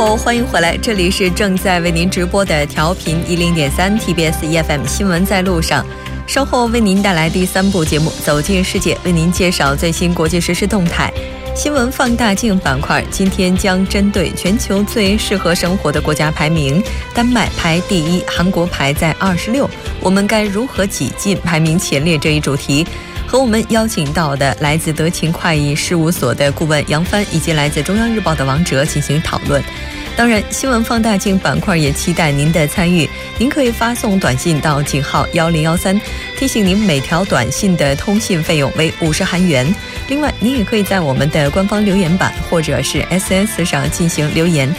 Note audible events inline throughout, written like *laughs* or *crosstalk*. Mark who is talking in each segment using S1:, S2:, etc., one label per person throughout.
S1: 欢迎回来，这里是正在为您直播的调频一零点三 TBS EFM 新闻在路上。稍后为您带来第三部节目《走进世界》，为您介绍最新国际时事动态。新闻放大镜板块今天将针对全球最适合生活的国家排名，丹麦排第一，韩国排在二十六，我们该如何挤进排名前列这一主题，和我们邀请到的来自德勤快意事务所的顾问杨帆，以及来自中央日报的王哲进行讨论。当然，新闻放大镜板块也期待您的参与。您可以发送短信到井号幺零幺三，提醒您每条短信的通信费用为五十韩元。另外，您也可以在我们的官方留言板或者是 SS 上进行留言。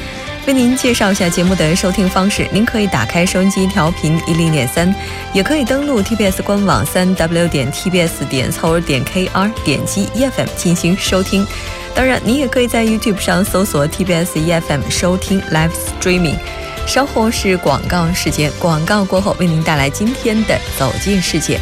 S1: 为您介绍一下节目的收听方式：您可以打开收音机调频一零点三，也可以登录 TBS 官网三 W 点 TBS 点 c o 点 KR，点击 EFM 进行收听。当然，您也可以在 YouTube 上搜索 TBS EFM 收听 Live Streaming。稍后是广告时间，广告过后为您带来今天的《走进世界》。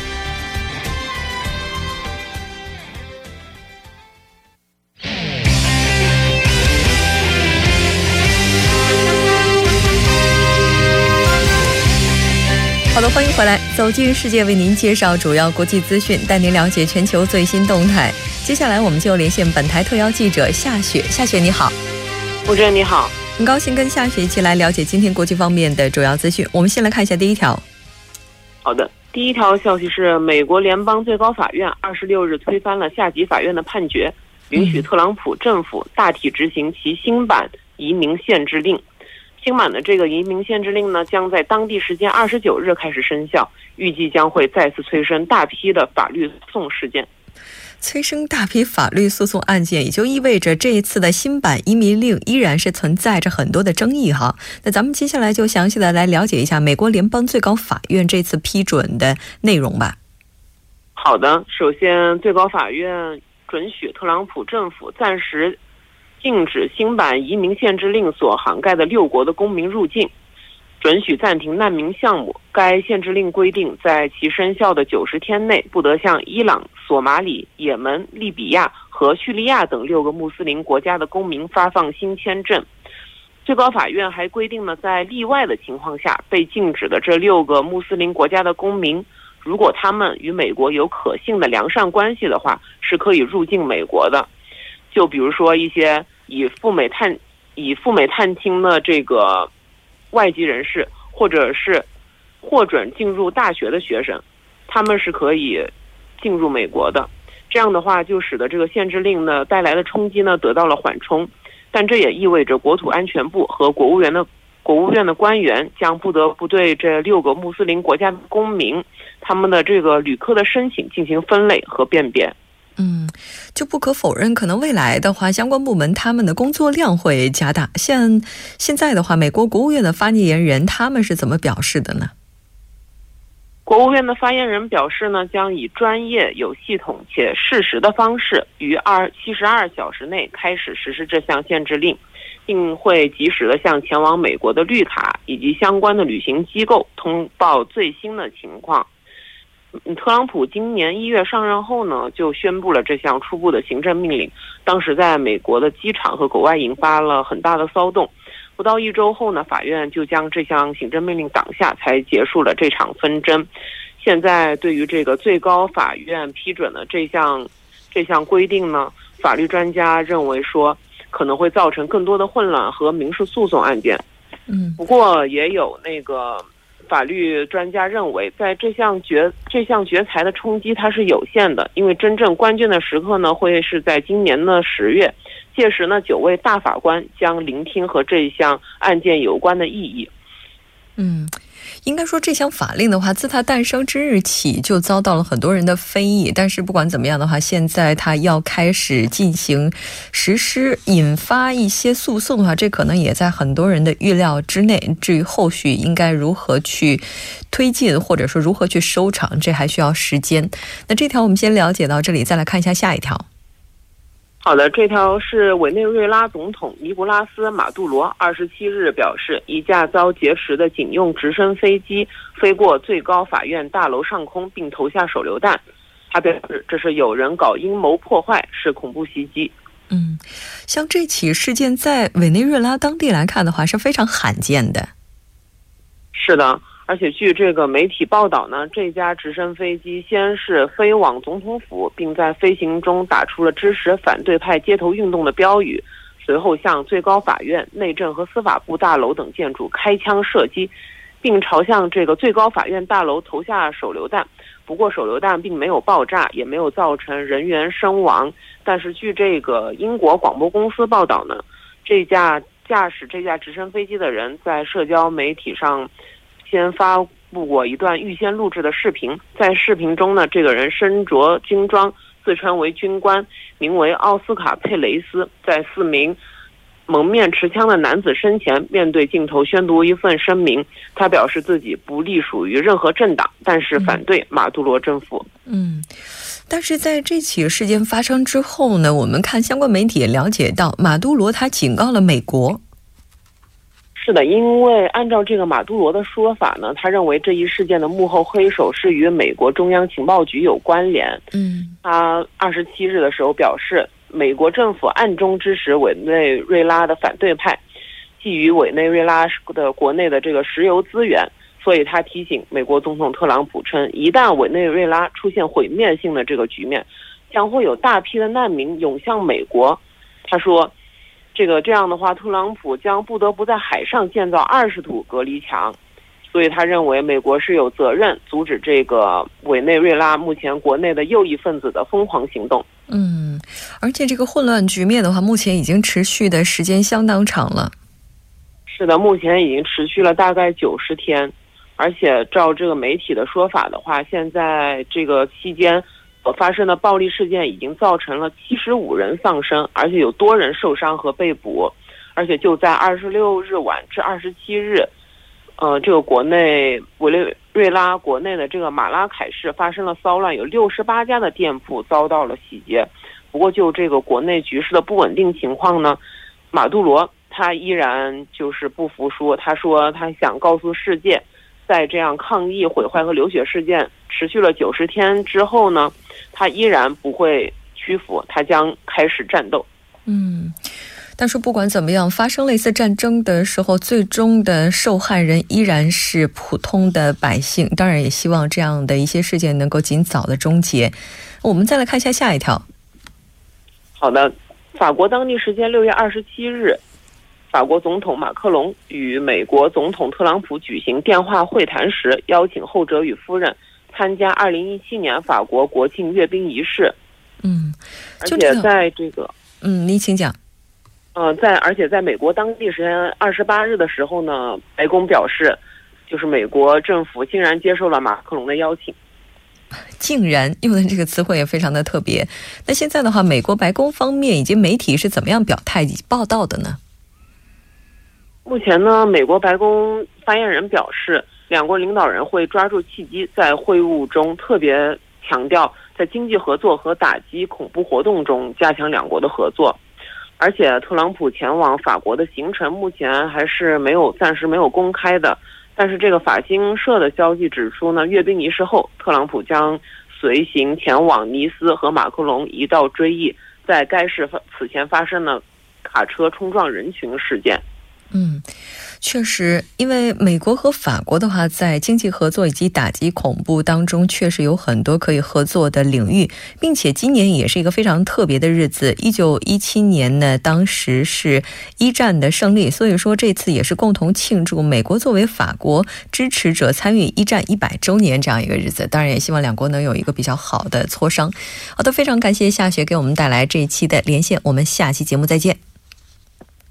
S1: 好的，欢迎回来，《走进世界》为您介绍主要国际资讯，带您了解全球最新动态。接下来，我们就连线本台特邀记者夏雪。夏雪，你好。
S2: 主持人你好，
S1: 很高兴跟夏雪一起来了解今天国际方面的主要资讯。我们先来看一下第一条。
S2: 好的，第一条消息是，美国联邦最高法院二十六日推翻了下级法院的判决，允许特朗普政府大体执行其新版移民限制令。新版的这个移民限制令呢，将在当地时间二十九日开始生效，预计将会再次催生大批的法律诉讼事件。
S1: 催生大批法律诉讼案件，也就意味着这一次的新版移民令依然是存在着很多的争议哈。那咱们接下来就详细的来了解一下美国联邦最高法院这次批准的内容吧。
S2: 好的，首先最高法院准许特朗普政府暂时禁止新版移民限制令所涵盖的六国的公民入境。准许暂停难民项目。该限制令规定，在其生效的九十天内，不得向伊朗、索马里、也门、利比亚和叙利亚等六个穆斯林国家的公民发放新签证。最高法院还规定了，在例外的情况下，被禁止的这六个穆斯林国家的公民，如果他们与美国有可信的良善关系的话，是可以入境美国的。就比如说一些以赴美探、以赴美探亲的这个。外籍人士，或者是获准进入大学的学生，他们是可以进入美国的。这样的话，就使得这个限制令呢带来的冲击呢得到了缓冲。但这也意味着国土安全部和国务院的国务院的官员将不得不对这六个穆斯林国家公民他们的这个旅客的申请进行分类和辨别。
S1: 嗯，就不可否认，可能未来的话，相关部门他们的工作量会加大。像现在的话，美国国务院的发言人他们是怎么表示的呢？
S2: 国务院的发言人表示呢，将以专业、有系统且适时的方式，于二七十二小时内开始实施这项限制令，并会及时的向前往美国的绿卡以及相关的旅行机构通报最新的情况。特朗普今年一月上任后呢，就宣布了这项初步的行政命令。当时在美国的机场和国外引发了很大的骚动。不到一周后呢，法院就将这项行政命令挡下，才结束了这场纷争。现在对于这个最高法院批准的这项这项规定呢，法律专家认为说可能会造成更多的混乱和民事诉讼案件。
S1: 嗯，
S2: 不过也有那个。法律专家认为，在这项决这项决裁的冲击它是有限的，因为真正关键的时刻呢，会是在今年的十月，届时呢，九位大法官将聆听和这一项案件有关的意义。
S1: 嗯。应该说，这项法令的话，自它诞生之日起就遭到了很多人的非议。但是不管怎么样的话，现在它要开始进行实施，引发一些诉讼的话，这可能也在很多人的预料之内。至于后续应该如何去推进，或者说如何去收场，这还需要时间。那这条我们先了解到这里，再来看一下下一条。
S2: 好的，这条是委内瑞拉总统尼古拉斯·马杜罗二十七日表示，一架遭劫持的警用直升飞机飞过最高法院大楼上空，并投下手榴弹。他表示，这是有人搞阴谋破坏，是恐怖袭击。
S1: 嗯，像这起事件在委内瑞拉当地来看的话是非常罕见的。
S2: 是的，而且据这个媒体报道呢，这架直升飞机先是飞往总统府，并在飞行中打出了支持反对派街头运动的标语，随后向最高法院、内政和司法部大楼等建筑开枪射击，并朝向这个最高法院大楼投下手榴弹。不过手榴弹并没有爆炸，也没有造成人员伤亡。但是据这个英国广播公司报道呢，这架驾驶这架直升飞机的人在社交媒体上先发布过一段预先录制的视频。在视频中呢，这个人身着军装，自称为军官，名为奥斯卡·佩雷斯，在四名。蒙面持枪的男子身前，面对镜头宣读一份声明。他表示自己不隶属于任何政党，但是反对马杜罗政府。
S1: 嗯，但是在这起事件发生之后呢，我们看相关媒体也了解到，马杜罗他警告了美国。
S2: 是的，因为按照这个马杜罗的说法呢，他认为这一事件的幕后黑手是与美国中央情报局有关联。
S1: 嗯，
S2: 他二十七日的时候表示。美国政府暗中支持委内瑞拉的反对派，觊觎委内瑞拉的国内的这个石油资源，所以他提醒美国总统特朗普称，一旦委内瑞拉出现毁灭性的这个局面，将会有大批的难民涌向美国。他说，这个这样的话，特朗普将不得不在海上建造二十堵隔离墙。所以他认为美国是有责任阻止这个委内瑞拉目前国内的右翼分子的疯狂行动。
S1: 嗯，而且这个混乱局面的话，目前已经持续的时间相当长了。
S2: 是的，目前已经持续了大概九十天，而且照这个媒体的说法的话，现在这个期间发生的暴力事件已经造成了七十五人丧生，而且有多人受伤和被捕，而且就在二十六日晚至二十七日。呃，这个国内委内瑞拉国内的这个马拉凯市发生了骚乱，有六十八家的店铺遭到了洗劫。不过，就这个国内局势的不稳定情况呢，马杜罗他依然就是不服输。他说，他想告诉世界，在这样抗议毁坏和流血事件持续了九十天之后呢，他依然不会屈服，他将开始战斗。
S1: 嗯。但是不管怎么样，发生类似战争的时候，最终的受害人依然是普通的百姓。当然，也希望这样的一些事件能够尽早的终结。我们再来看一下下一条。
S2: 好的，法国当地时间六月二十七日，法国总统马克龙与美国总统特朗普举行电话会谈时，邀请后者与夫人参加二零一七年法国国庆阅兵仪式。
S1: 嗯，
S2: 而且在这个，
S1: 嗯，您请讲。
S2: 嗯，在而且在美国当地时间二十八日的时候呢，白宫表示，就是美国政府竟然接受了马克龙的邀请。
S1: 竟然用的这个词汇也非常的特别。那现在的话，美国白宫方面以及媒体是怎么样表态以及报道的呢？
S2: 目前呢，美国白宫发言人表示，两国领导人会抓住契机，在会晤中特别强调在经济合作和打击恐怖活动中加强两国的合作。而且，特朗普前往法国的行程目前还是没有暂时没有公开的。但是，这个法新社的消息指出呢，阅兵仪式后，特朗普将随行前往尼斯和马克龙一道追忆在该市发此前发生的卡车冲撞人群事件。
S1: 嗯。确实，因为美国和法国的话，在经济合作以及打击恐怖当中，确实有很多可以合作的领域，并且今年也是一个非常特别的日子。一九一七年呢，当时是一战的胜利，所以说这次也是共同庆祝美国作为法国支持者参与一战一百周年这样一个日子。当然，也希望两国能有一个比较好的磋商。好的，非常感谢夏雪给我们带来这一期的连线，我们下期节目再见。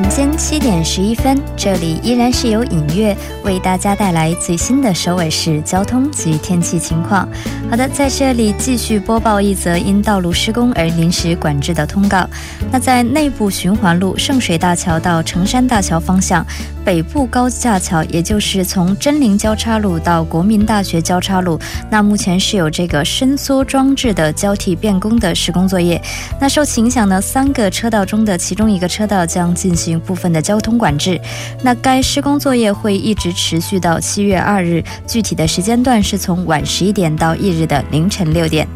S3: 晚间七点十一分，这里依然是由影月为大家带来最新的首尔市交通及天气情况。好的，在这里继续播报一则因道路施工而临时管制的通告。那在内部循环路圣水大桥到成山大桥方向，北部高架桥，也就是从真灵交叉路到国民大学交叉路，那目前是有这个伸缩装置的交替变工的施工作业。那受其影响呢，三个车道中的其中一个车道将进。行部分的交通管制，那该施工作业会一直持续到七月二日，具体的时间段是从晚十一点到翌日的凌晨六点。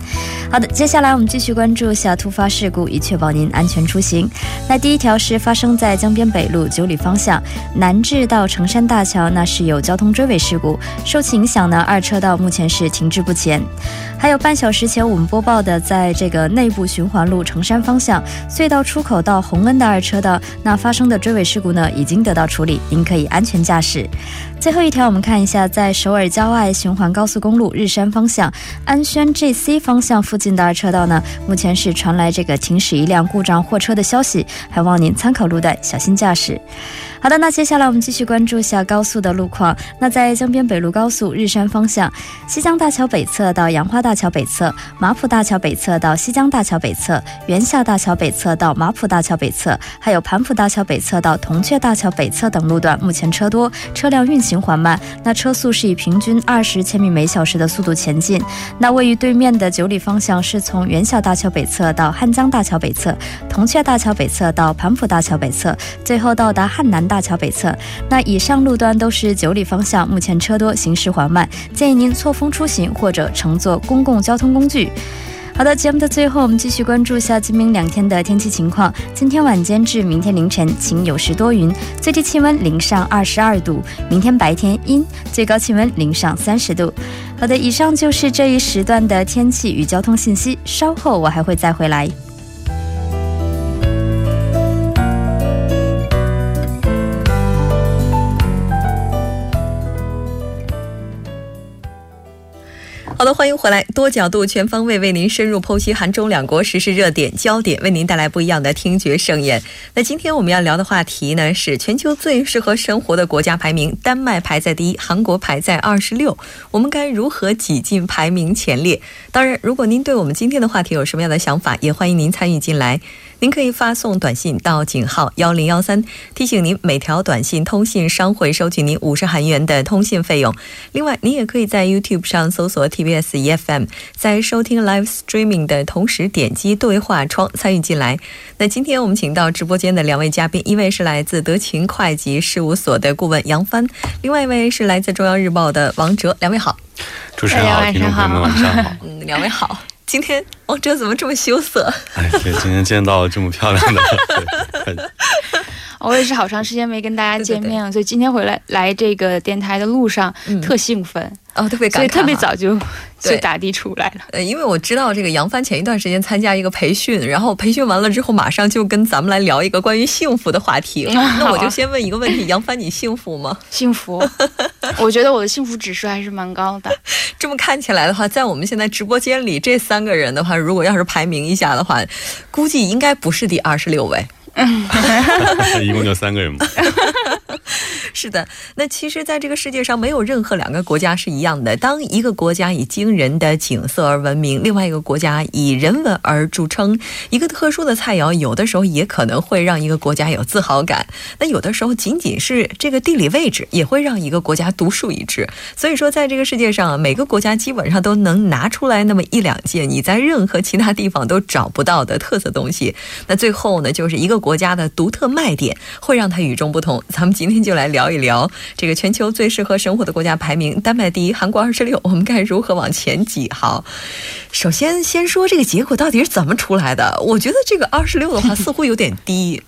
S3: 好的，接下来我们继续关注下突发事故，以确保您安全出行。那第一条是发生在江边北路九里方向南至到成山大桥，那是有交通追尾事故，受其影响呢，二车道目前是停滞不前。还有半小时前我们播报的，在这个内部循环路成山方向隧道出口到洪恩的二车道，那发生的追尾事故呢，已经得到处理，您可以安全驾驶。最后一条，我们看一下，在首尔郊外循环高速公路日山方向安轩 JC 方向附近的二车道呢，目前是传来这个停驶一辆故障货车的消息，还望您参考路段，小心驾驶。好的，那接下来我们继续关注一下高速的路况。那在江边北路高速日山方向，西江大桥北侧到杨花大桥北侧、马浦大桥北侧到西江大桥北侧、元夏大桥北侧到马浦大桥北侧，还有盘浦大桥北侧到铜雀大桥北侧等路段，目前车多，车辆运行缓慢。那车速是以平均二十千米每小时的速度前进。那位于对面的九里方向是从元夏大桥北侧到汉江大桥北侧、铜雀大桥北侧到盘浦大桥北侧，最后到达汉南。大桥北侧，那以上路段都是九里方向，目前车多，行驶缓慢，建议您错峰出行或者乘坐公共交通工具。好的，节目的最后，我们继续关注一下今明两天的天气情况。今天晚间至明天凌晨晴有时多云，最低气温零上二十二度；明天白天阴，最高气温零上三十度。好的，以上就是这一时段的天气与交通信息，稍后我还会再回来。
S1: 好的，欢迎回来，多角度、全方位为您深入剖析韩中两国时事热点焦点，为您带来不一样的听觉盛宴。那今天我们要聊的话题呢，是全球最适合生活的国家排名，丹麦排在第一，韩国排在二十六，我们该如何挤进排名前列？当然，如果您对我们今天的话题有什么样的想法，也欢迎您参与进来。您可以发送短信到井号幺零幺三，提醒您每条短信通信商会收取您五十韩元的通信费用。另外，您也可以在 YouTube 上搜索 TV TBS EFM，在收听 Live Streaming 的同时点击对话窗参与进来。那今天我们请到直播间的两位嘉宾，一位是来自德勤会计事务所的顾问杨帆，另外一位是来自中央日报的王哲。两位好，
S4: 主持人好，听众朋友们晚上好。
S1: 嗯，两位好。今天王哲怎么这么羞涩？
S4: 哎，对，今天见到了这么漂亮的。*laughs*
S5: 我也是好长时间没跟大家见面了，所以今天回来来这个电台的路上特兴奋。
S1: 哦，特别
S5: 所以特别早就 *laughs* 就打的出来了。
S1: 呃，因为我知道这个杨帆前一段时间参加一个培训，然后培训完了之后，马上就跟咱们来聊一个关于幸福的话题。*laughs* 那我就先问一个问题：杨帆，你幸福吗？
S5: 幸福，我觉得我的幸福指数还是蛮高的。
S1: 这么看起来的话，在我们现在直播间里，这三个人的话，如果要是排名一下的话，估计应该不是第二十六位。
S4: 嗯，*laughs* 一共就三个人嘛？*laughs*
S1: 是的，那其实，在这个世界上，没有任何两个国家是一样的。当一个国家以惊人的景色而闻名，另外一个国家以人文而著称，一个特殊的菜肴，有的时候也可能会让一个国家有自豪感。那有的时候，仅仅是这个地理位置，也会让一个国家独树一帜。所以说，在这个世界上，每个国家基本上都能拿出来那么一两件你在任何其他地方都找不到的特色东西。那最后呢，就是一个国家的独特卖点，会让它与众不同。咱们今天就来聊。一聊这个全球最适合生活的国家排名，丹麦第一，韩国二十六，我们该如何往前挤？好，首先先说这个结果到底是怎么出来的？我觉得这个二十六的话似乎有点低。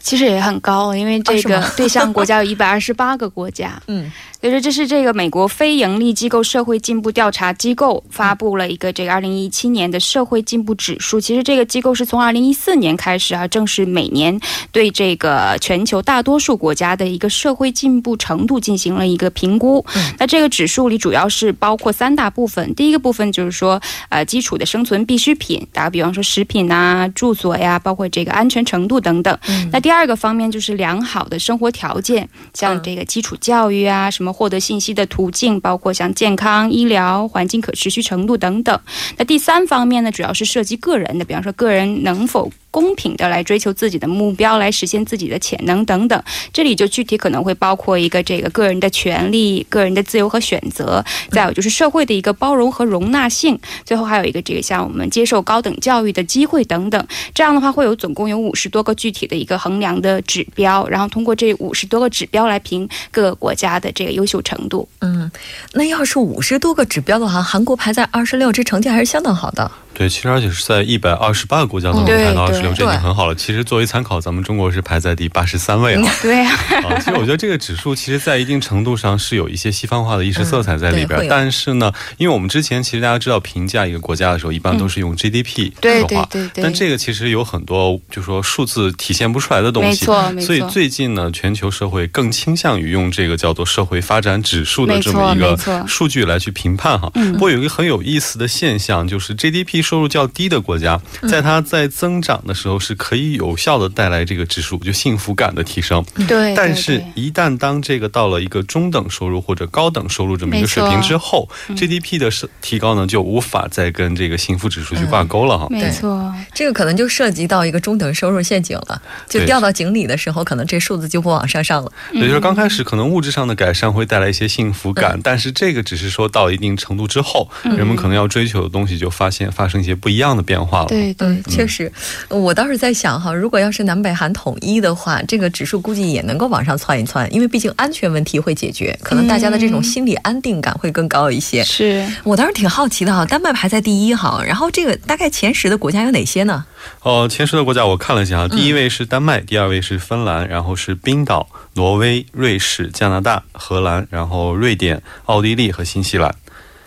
S5: 其实也很高，因为这个对象国家有一百二十八个国家。*laughs* 嗯，所以说这是这个美国非盈利机构社会进步调查机构发布了一个这个二零一七年的社会进步指数。其实这个机构是从二零一四年开始啊，正式每年对这个全球大多数国家的一个社会进步程度进行了一个评估。那这个指数里主要是包括三大部分，第一个部分就是说，呃，基础的生存必需品，打个比方说食品啊、住所呀，包括这个安全程度等等。那第二个方面就是良好的生活条件，像这个基础教育啊，什么获得信息的途径，包括像健康、医疗、环境可持续程度等等。那第三方面呢，主要是涉及个人的，比方说个人能否。公平的来追求自己的目标，来实现自己的潜能等等。这里就具体可能会包括一个这个个人的权利、个人的自由和选择，再有就是社会的一个包容和容纳性，最后还有一个这个像我们接受高等教育的机会等等。这样的话，会有总共有五十多个具体的一个衡量的指标，然后通过这五十多个指标来评各个国家的这个优秀程度。
S1: 嗯，那要是五十多个指标的话，韩国排在二十六，这成绩还是相当好的。
S4: 对，其实而且是在一百二十八个国家当中排到二十六，这已经很好了。其实作为参考，咱们中国是排在第八十三位了。
S5: 对 *laughs* 啊，
S4: 其实我觉得这个指数，其实，在一定程度上是有一些西方化的意识色彩在里边。但是呢，因为我们之前其实大家知道，评价一个国家的时候，一般都是用 GDP
S5: 对对对
S4: 对。但这个其实有很多，就说数字体现不出来的东西。没
S5: 错没错。
S4: 所以最近呢，全球社会更倾向于用这个叫做社会发展指数的这么一个数据来去评判哈。不过有一个很有意思的现象，就是 GDP 收入较低的。国家在它在增长的时候是可以有效的带来这个指数就幸福感的提升，
S5: 对。
S4: 但是，一旦当这个到了一个中等收入或者高等收入这么一个水平之后，GDP 的是提高呢就无法再跟这个幸福指数去挂钩了哈。
S5: 没错，
S1: 这个可能就涉及到一个中等收入陷阱了，就掉到井里的时候，可能这数字就不往上上了。
S4: 也就是刚开始可能物质上的改善会带来一些幸福感，但是这个只是说到一定程度之后，人们可能要追求的东西就发现发生一些不一样的变。变化了，
S5: 对对，
S1: 确实，我倒是在想哈，如果要是南北韩统一的话，这个指数估计也能够往上窜一窜，因为毕竟安全问题会解决，可能大家的这种心理安定感会更高一些。
S5: 是
S1: 我倒是挺好奇的哈，丹麦排在第一哈，然后这个大概前十的国家有哪些呢？
S4: 哦，前十的国家我看了一下，第一位是丹麦，第二位是芬兰，然后是冰岛、挪威、瑞士、加拿大、荷兰，然后瑞典、奥地利和新西兰。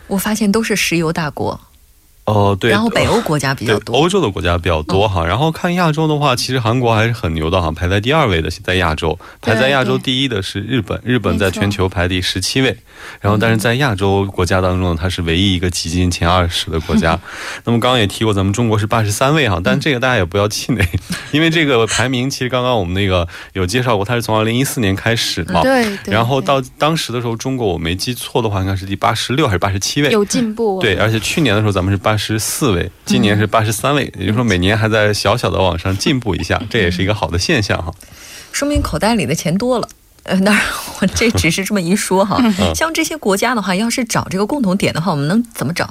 S1: 我发现都是石油大国。
S4: 哦，对，
S1: 然后北欧国家比较多，
S4: 欧洲的国家比较多哈。然后看亚洲的话，其实韩国还是很牛的哈，排在第二位的，在亚洲排在亚洲第一的是日本，日本在全球排第十七位。然后，但是在亚洲国家当中呢，它是唯一一个挤进前二十的国家。*laughs* 那么刚刚也提过，咱们中国是八十三位哈，但这个大家也不要气馁，*laughs* 因为这个排名其实刚刚我们那个有介绍过，它是从二零一四年开始嘛，
S5: 对，
S4: 然后到当时的时候，中国我没记错的话，应该是第八十六还是八十七位，
S5: 有进步。
S4: 对，而且去年的时候咱们是八。十四位，今年是八十三位，也就是说每年还在小小的往上进步一下，这也是一个好的现象哈。
S1: 说明口袋里的钱多了。呃，当然我这只是这么一说哈。*laughs* 像这些国家的话，要是找这个共同点的话，我们能怎么找？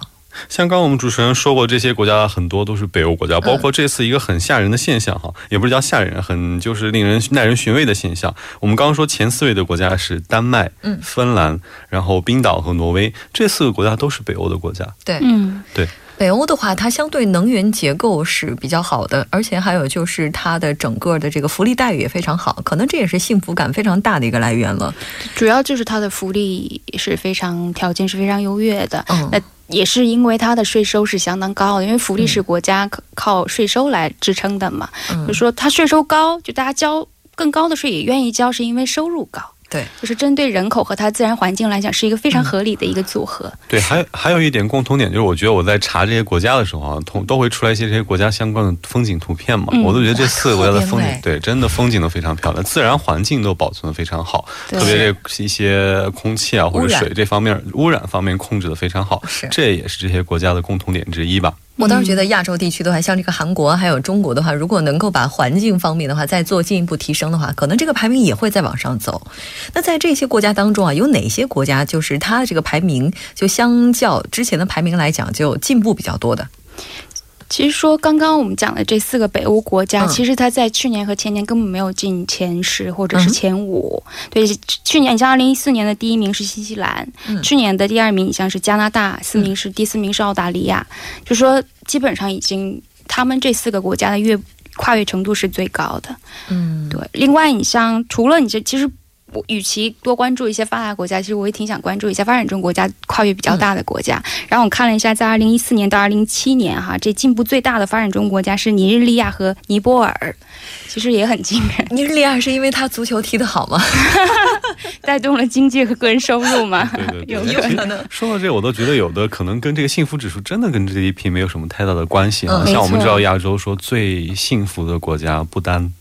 S4: 像刚我们主持人说过，这些国家很多都是北欧国家，包括这次一个很吓人的现象哈，也不是叫吓人，很就是令人耐人寻味的现象。我们刚刚说前四位的国家是丹麦、嗯、芬兰，然后冰岛和挪威，这四个国家都是北欧的国家。
S1: 对，
S5: 嗯，
S4: 对。
S1: 北欧的话，它相对能源结构是比较好的，而且还有就是它的整个的这个福利待遇也非常好，可能这也是幸福感非常大的一个来源了。
S5: 主要就是它的福利是非常条件是非常优越的，那也是因为它的税收是相当高的，因为福利是国家靠税收来支撑的嘛。就说它税收高，就大家交更高的税也愿意交，是因为收入高。
S1: 对，
S5: 就是针对人口和它自然环境来讲，是一个非常合理的一个组合。
S4: 对，还还有一点共同点，就是我觉得我在查这些国家的时候啊，同都会出来一些这些国家相关的风景图片嘛，我都觉得这四个国家的风景，对，真的风景都非常漂亮，自然环境都保存的非常好，特别这一些空气啊或者水这方面污染方面控制的非常好，这也是这些国家的共同点之一吧。
S1: 我倒是觉得亚洲地区的话，像这个韩国还有中国的话，如果能够把环境方面的话再做进一步提升的话，可能这个排名也会再往上走。那在这些国家当中啊，有哪些国家就是它的这个排名就相较之前的排名来讲就进步比较多的？
S5: 其实说刚刚我们讲的这四个北欧国家，其实它在去年和前年根本没有进前十或者是前五。对，去年你像二零一四年的第一名是新西兰，去年的第二名你像是加拿大，四名是第四名是澳大利亚，就说基本上已经他们这四个国家的越跨越程度是最高的。嗯，对。另外你像除了你这其实。我与其多关注一些发达国家，其实我也挺想关注一下发展中国家跨越比较大的国家。然后我看了一下，在二零一四年到二零一七年，哈，这进步最大的发展中国家是尼日利亚和尼泊尔，其实也很惊人。*laughs*
S1: 尼日利亚是因为他足球踢得好吗？*laughs*
S5: 带动了经济和个人收入吗？
S4: 对对对，有可能。说到这，我都觉得有的可能跟这个幸福指数真的跟 GDP 没有什么太大的关系啊。像我们知道，亚洲说最幸福的国家不丹。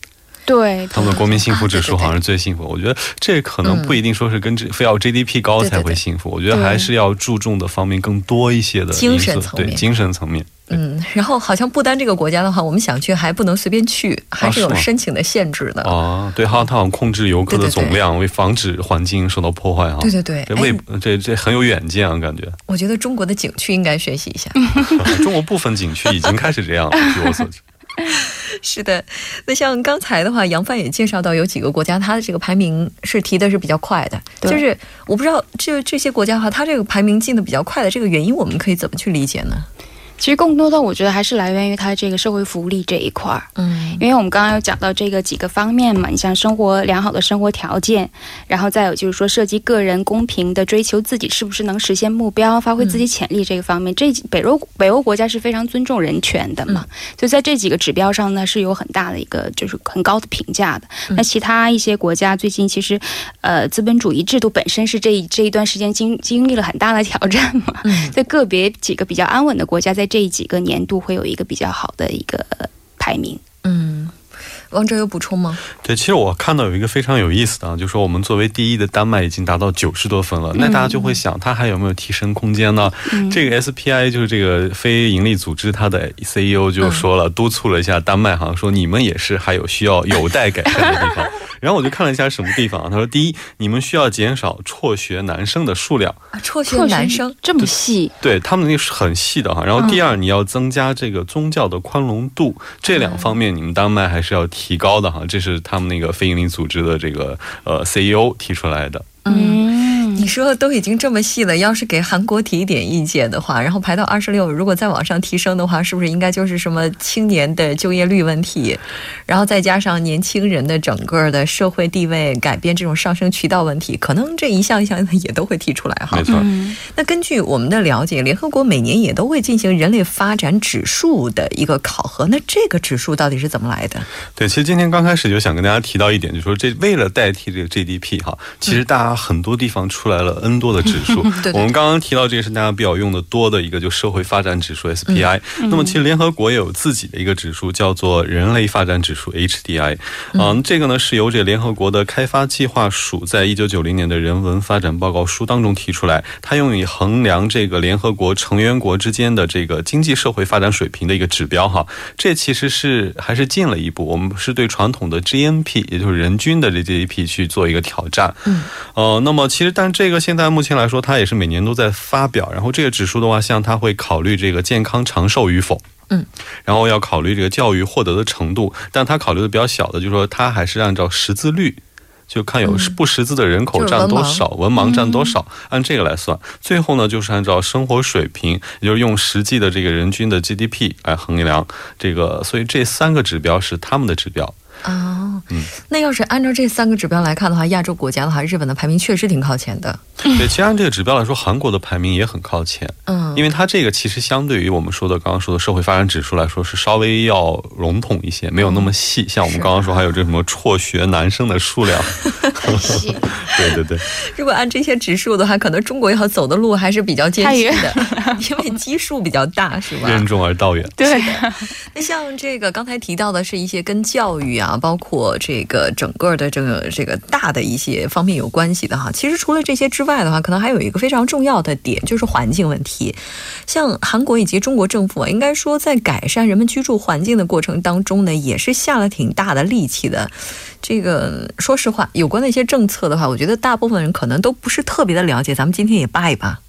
S5: 对，
S4: 他们的国民幸福指数好像是最幸福。我觉得这可能不一定说是跟这非要 GDP 高才会幸福。我觉得还是要注重的方面更多一些的
S1: 精神层面，
S4: 精神层面。
S1: 嗯，然后好像不丹这个国家的话，我们想去还不能随便去，还是有申请的限制的。
S4: 哦，对，好像它好像控制游客的总量，为防止环境受到破坏哈。
S1: 对对对，
S4: 这为这这很有远见啊，感觉。
S1: 我觉得中国的景区应该学习一下。*laughs*
S4: 中国部分景区已经开始这样了，据我所知。*laughs*
S1: 是的，那像刚才的话，杨帆也介绍到有几个国家，它的这个排名是提的是比较快的。就是我不知道这这些国家的话，它这个排名进的比较快的这个原因，我们可以怎么去理解呢？
S5: 其实更多的，我觉得还是来源于它这个社会福利这一块儿。嗯，因为我们刚刚有讲到这个几个方面嘛，你像生活良好的生活条件，然后再有就是说涉及个人公平的追求自己是不是能实现目标、发挥自己潜力这个方面，这北欧北欧国家是非常尊重人权的嘛，所以在这几个指标上呢是有很大的一个就是很高的评价的。那其他一些国家最近其实，呃，资本主义制度本身是这这一段时间经经历了很大的挑战嘛，在个别几个比较安稳的国家在。这几个年度会有一个比较好的一个排名。
S1: 嗯，王哲有补充吗？
S4: 对，其实我看到有一个非常有意思的啊，就是说我们作为第一的丹麦已经达到九十多分了，那大家就会想，它还有没有提升空间呢？这个 SPI 就是这个非盈利组织，它的 CEO 就说了，督促了一下丹麦，好像说你们也是还有需要有待改善的地方。*laughs* 然后我就看了一下什么地方，他说：第一，你们需要减少辍学男生的数量。
S1: 辍学男生
S5: 这么细？
S4: 对他们那个是很细的哈。然后第二，你要增加这个宗教的宽容度，这两方面你们丹麦还是要提提高的哈。这是他们那个非营利组织的这个呃 CEO 提出来的。
S1: 嗯。你说都已经这么细了，要是给韩国提一点意见的话，然后排到二十六，如果再往上提升的话，是不是应该就是什么青年的就业率问题，然后再加上年轻人的整个的社会地位改变这种上升渠道问题，可能这一项一项也都会提出来哈。
S4: 没错。
S1: 那根据我们的了解，联合国每年也都会进行人类发展指数的一个考核，那这个指数到底是怎么来的？
S4: 对，其实今天刚开始就想跟大家提到一点，就是说这为了代替这个 GDP 哈，其实大家很多地方出。出来了 N 多的指数，*laughs* 我们刚刚提到这个是大家比较用的多的一个，就社会发展指数 SPI。那么其实联合国也有自己的一个指数，叫做人类发展指数 HDI。嗯，这个呢是由这联合国的开发计划署在一九九零年的人文发展报告书当中提出来，它用以衡量这个联合国成员国之间的这个经济社会发展水平的一个指标哈。这其实是还是进了一步，我们是对传统的 GNP，也就是人均的这 GDP 去做一个挑战。嗯，呃，那么其实但。这个现在目前来说，它也是每年都在发表。然后这个指数的话，像它会考虑这个健康长寿与否，嗯，然后要考虑这个教育获得的程度。但它考虑的比较小的，就是说它还是按照识字率，就看有不识字的人口占多少，文盲占多少，按这个来算。最后呢，就是按照生活水平，也就是用实际的这个人均的 GDP 来衡量这个。所以这三个指标是他们的指标。
S1: 哦，嗯，那要是按照这三个指标来看的话，亚洲国家的话，日本的排名确实挺靠前的。
S4: 对，其实按这个指标来说，韩国的排名也很靠前。嗯，因为它这个其实相对于我们说的刚刚说的社会发展指数来说，是稍微要笼统一些，没有那么细。像我们刚刚说，还有这什么辍学男生的数量，*laughs* 对对对。
S1: 如果按这些指数的话，可能中国要走的路还是比较艰辛的，因为基数比较大，是吧？
S4: 任重而道远。
S5: 对。
S1: 那像这个刚才提到的是一些跟教育啊。啊，包括这个整个的这个这个大的一些方面有关系的哈。其实除了这些之外的话，可能还有一个非常重要的点，就是环境问题。像韩国以及中国政府啊，应该说在改善人们居住环境的过程当中呢，也是下了挺大的力气的。这个说实话，有关的一些政策的话，我觉得大部分人可能都不是特别的了解。咱们今天也扒一扒。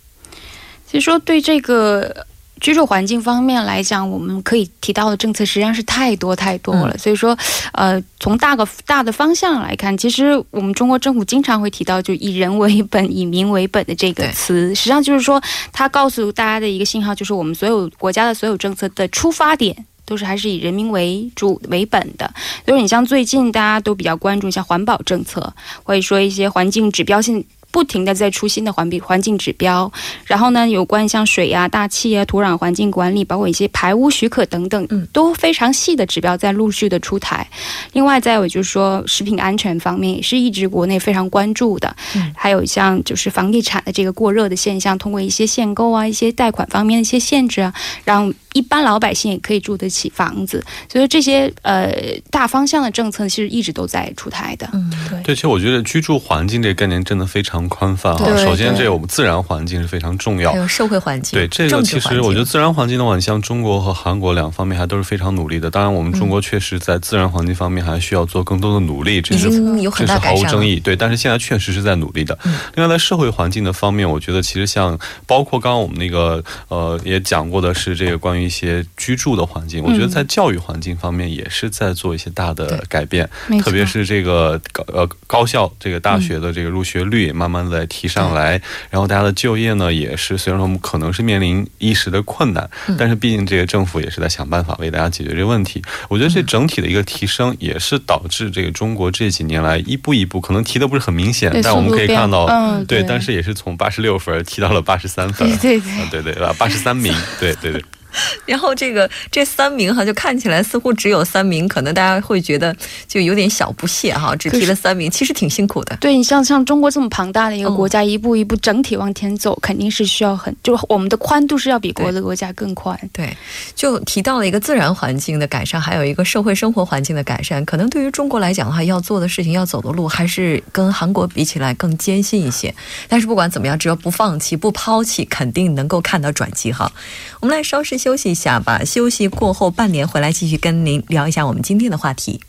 S5: 其实说对这个。居住环境方面来讲，我们可以提到的政策实际上是太多太多了。所以说，呃，从大个大的方向来看，其实我们中国政府经常会提到就以人为本、以民为本的这个词，实际上就是说，它告诉大家的一个信号，就是我们所有国家的所有政策的出发点。都是还是以人民为主为本的。就是你像最近大家都比较关注一下环保政策，或者说一些环境指标性。不停的在出新的环比环境指标，然后呢，有关像水呀、大气啊、土壤环境管理，包括一些排污许可等等，嗯，都非常细的指标在陆续的出台。另外，再有就是说食品安全方面，也是一直国内非常关注的。嗯，还有像就是房地产的这个过热的现象，通过一些限购啊、一些贷款方面的一些限制啊，让一般老百姓也可以住得起房子。所以这些呃大方向的政策，其实一直都在出台的。
S4: 嗯，对。对，其实我觉得居住环境这个概念真的非常。宽泛哈，首先这我们自然环境是非常重要，
S1: 还有社会环境。
S4: 对这个，其实我觉得自然环境的话，你像中国和韩国两方面还都是非常努力的。当然，我们中国确实在自然环境方面还需要做更多的努力，这是这是毫无争议。对，但是现在确实是在努力的。另外，在社会环境的方面，我觉得其实像包括刚刚我们那个呃也讲过的是这个关于一些居住的环境，我觉得在教育环境方面也是在做一些大的改变，特别是这个高呃高校这个大学的这个入学率慢。慢慢的提上来，然后大家的就业呢，也是虽然说我们可能是面临一时的困难，但是毕竟这个政府也是在想办法为大家解决这个问题。我觉得这整体的一个提升，也是导致这个中国这几年来一步一步，可能提的不是很明显，但我们可以看到，嗯，对，但是也是从八十六分提到了八十三分，*laughs*
S5: 对
S4: 对对对，八十三名，对对对。*laughs*
S1: 然后这个这三名哈，就看起来似乎只有三名，可能大家会觉得就有点小不屑哈，只提了三名，其实挺辛苦的。
S5: 对你像像中国这么庞大的一个国家，一步一步整体往前走，肯定是需要很，就我们的宽度是要比国的国家更宽。
S1: 对，就提到了一个自然环境的改善，还有一个社会生活环境的改善，可能对于中国来讲的话，要做的事情、要走的路，还是跟韩国比起来更艰辛一些。但是不管怎么样，只要不放弃、不抛弃，肯定能够看到转机哈。我们来稍事休息一下吧，休息过后半年回来继续跟您聊一下我们今天的话题。